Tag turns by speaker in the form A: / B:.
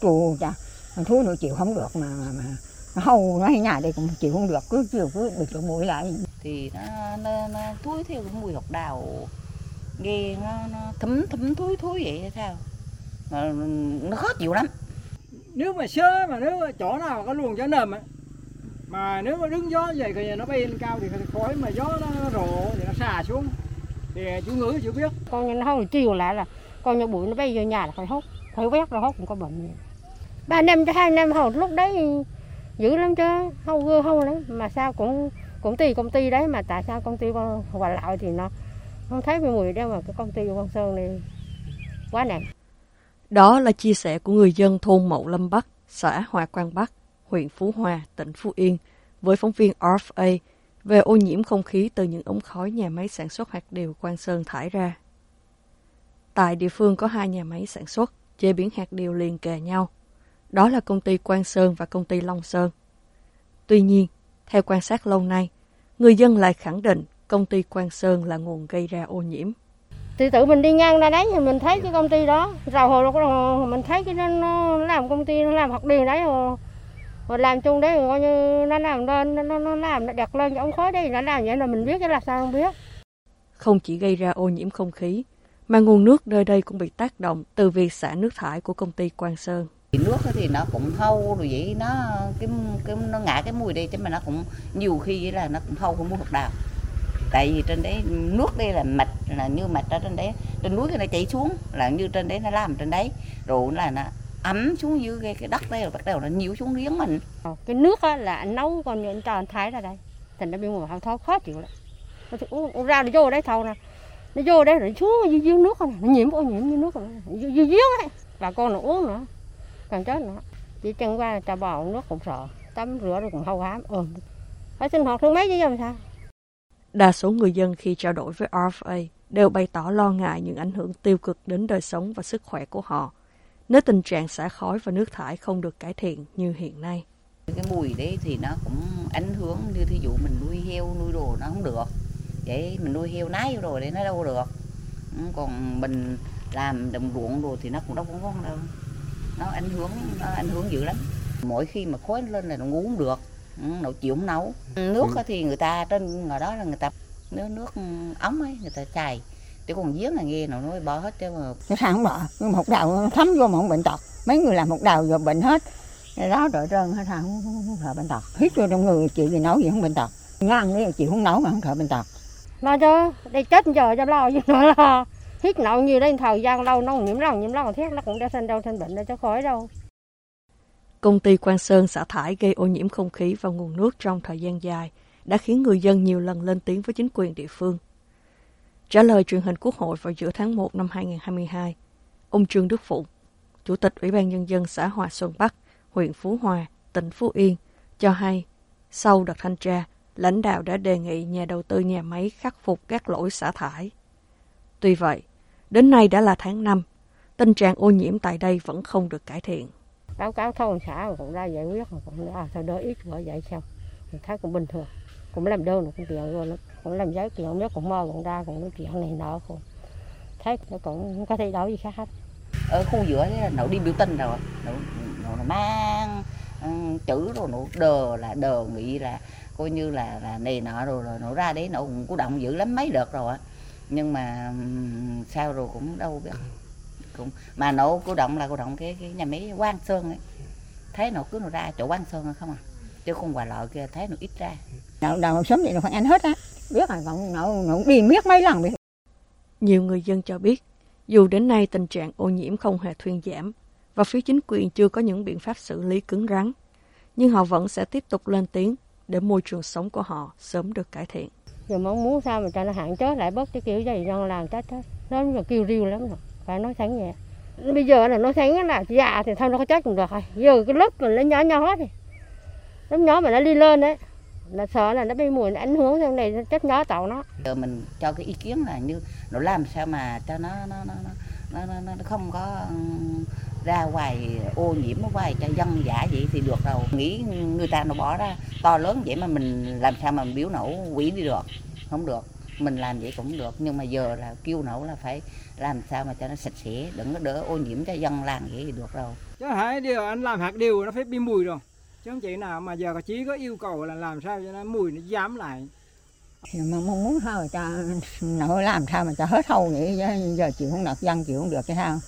A: Trù cha, thằng thú nó chịu không được mà mà, mà hầu nó hay nhà đây cũng chịu không được cứ chiều cứ bịt cái mũi lại.
B: Thì nó, nó, nó thúi theo cái mùi hột đào. Ghê nó, nó thấm thấm thúi thúi vậy hay sao? Mà nó khó chịu lắm.
C: Nếu mà sơ mà nếu mà chỗ nào có luồng gió nầm á mà nếu mà đứng gió vậy thì nó bay lên cao thì khói mà gió nó, nó rộ thì nó xả xuống. Thì chú ngữ chú biết.
D: Con nó không chiều lại là con như bụi nó bay vô nhà là phải hốt phải quét rồi hốt cũng có bệnh ba năm cho hai năm hầu lúc đấy dữ lắm chứ không gưa không lắm mà sao cũng cũng tùy công ty đấy mà tại sao công ty hòa lợi thì nó không thấy cái mùi đâu mà cái công ty Quang Sơn này quá nặng.
E: Đó là chia sẻ của người dân thôn Mậu Lâm Bắc, xã Hòa Quang Bắc, huyện Phú Hòa, tỉnh Phú Yên, với phóng viên RFA về ô nhiễm không khí từ những ống khói nhà máy sản xuất hạt điều Quang Sơn thải ra. Tại địa phương có hai nhà máy sản xuất, chế biến hạt điều liền kề nhau. Đó là công ty Quang Sơn và công ty Long Sơn. Tuy nhiên, theo quan sát lâu nay, người dân lại khẳng định công ty Quang Sơn là nguồn gây ra ô nhiễm.
D: Thì tự mình đi ngang ra đấy thì mình thấy cái công ty đó, rồi hồi mình thấy cái nó, nó làm công ty nó làm hạt điều đấy rồi, rồi làm chung đấy coi như nó làm lên nó, nó, nó làm nó đặt lên cái ống khói đấy nó làm vậy là mình biết cái là sao không biết.
E: Không chỉ gây ra ô nhiễm không khí, mà nguồn nước nơi đây cũng bị tác động từ việc xả nước thải của công ty Quang Sơn.
B: Thì nước thì nó cũng hâu rồi vậy nó cái cái nó ngã cái mùi đi chứ mà nó cũng nhiều khi là nó cũng hâu cái mùi hột đào tại vì trên đấy nước đây là mạch là như mạch ở trên đấy trên núi cái nó chảy xuống là như trên đấy nó làm trên đấy. Rồi là nó ấm xuống dưới cái, cái đất đây rồi bắt đầu nó nhiễu xuống giếng mình.
D: Cái nước á, là nấu còn những tròn thái ra đây thành nó bị mùi hao khó chịu lắm. Nó uống, uống ra nó vô đấy thầu nè nó vô đấy rồi xuống dưới giếng nước này nó nhiễm ô nhiễm như nước rồi. Dưới giếng ấy. Bà con nó uống nữa. Càng chết nữa. Chỉ chân qua trà bò nước cũng sợ. Tắm rửa rồi cũng hâu hám. Ôm phải sinh hoạt thứ mấy chứ làm sao?
E: Đa số người dân khi trao đổi với RFA đều bày tỏ lo ngại những ảnh hưởng tiêu cực đến đời sống và sức khỏe của họ nếu tình trạng xả khói và nước thải không được cải thiện như hiện nay.
B: Cái mùi đấy thì nó cũng ảnh hưởng như thí dụ mình nuôi heo, nuôi đồ nó không được. Vậy mình nuôi heo nái rồi để nó đâu được. Còn mình làm đồng ruộng đồ thì nó cũng đâu có ngon đâu. Nó ảnh hưởng nó ảnh hưởng dữ lắm. Mỗi khi mà khói lên là nó ngủ không được nấu chịu không nấu. Nước thì người ta trên ngoài đó là người ta nếu nước ống ấy người ta chài. Chứ còn giếng là nghe nào nói bỏ hết chứ mà.
A: Cái sao không bỏ một đào thấm vô mà không bệnh tật. Mấy người làm một đào rồi bệnh hết. Đó rồi trơn hết sao không, không, không sợ bệnh tật. Hít vô trong người chịu gì nấu gì không bệnh tật. Ngang đấy chịu không nấu mà không sợ bệnh tật
D: lo cho đây chết giờ cho lo chứ nó lo hít nậu nhiều đây thời gian lâu nó nhiễm lòng nhiễm lòng thiết nó cũng đã sinh đâu sinh bệnh đâu cho khỏi đâu
E: Công ty Quang Sơn xả thải gây ô nhiễm không khí và nguồn nước trong thời gian dài đã khiến người dân nhiều lần lên tiếng với chính quyền địa phương. Trả lời truyền hình Quốc hội vào giữa tháng 1 năm 2022, ông Trương Đức Phụng, Chủ tịch Ủy ban Nhân dân xã Hòa Xuân Bắc, huyện Phú Hòa, tỉnh Phú Yên, cho hay sau đợt thanh tra, lãnh đạo đã đề nghị nhà đầu tư nhà máy khắc phục các lỗi xả thải. Tuy vậy, đến nay đã là tháng 5, tình trạng ô nhiễm tại đây vẫn không được cải thiện.
D: Báo cáo thôn xã cũng ra giải quyết cũng à, thôi đỡ ít bởi vậy xong. Mình thấy cũng bình thường cũng làm đơn cũng tiền rồi cũng làm giấy tiền nhất cũng mơ cũng ra cũng nói chuyện này nọ cũng thấy nó cũng không có thay đổi gì khác hết.
B: Ở khu giữa là nấu đi biểu tình rồi nấu, nấu, mang chữ rồi nấu đờ là đờ nghĩ là coi như là là này nọ rồi rồi nấu ra đấy nấu cũng cố động dữ lắm mấy đợt rồi á. Nhưng mà um, sao rồi cũng đâu biết. Cũng mà nổ cô động là cô động cái cái nhà máy quang sơn ấy. Thấy nổ cứ nó ra chỗ quang sơn không à? Chứ không hoài lợi kia thấy nó ít ra.
A: Đầu đầu sớm thì nó phải ăn hết á. Biết rồi còn nổ nổ đi miết mấy lần biết
E: nhiều người dân cho biết dù đến nay tình trạng ô nhiễm không hề thuyên giảm và phía chính quyền chưa có những biện pháp xử lý cứng rắn nhưng họ vẫn sẽ tiếp tục lên tiếng để môi trường sống của họ sớm được cải thiện.
D: Giờ mong muốn sao mà cho nó hạn chế lại bớt cái kiểu gì dân làng chết chết. Nó là kêu riêu lắm rồi phải nói thẳng vậy bây giờ là nói thẳng là già thì thôi nó có chết cũng được rồi giờ cái lớp mà nó nhỏ nhỏ thì lớp nhỏ mà nó đi lên đấy là sợ là nó bị mùi nó ảnh hưởng sau này nó chết nhỏ tàu nó
B: giờ mình cho cái ý kiến là như nó làm sao mà cho nó nó nó nó, nó, nó không có ra ngoài ô nhiễm ở ngoài cho dân giả vậy thì được đâu nghĩ người ta nó bỏ ra. To lớn vậy mà mình làm sao mà mình biểu nổ quỷ đi được. Không được. Mình làm vậy cũng được. Nhưng mà giờ là kêu nấu là phải làm sao mà cho nó sạch sẽ. Đừng có đỡ ô nhiễm cho dân làng vậy thì được đâu
C: chứ hai điều anh làm hạt điều nó phải bị mùi rồi. Chứ không chỉ nào mà giờ có chỉ có yêu cầu là làm sao cho nó mùi nó dám lại.
A: Mà mong muốn sao mà cho nội làm sao mà cho hết hầu vậy chứ giờ chịu không được dân chịu không được cái sao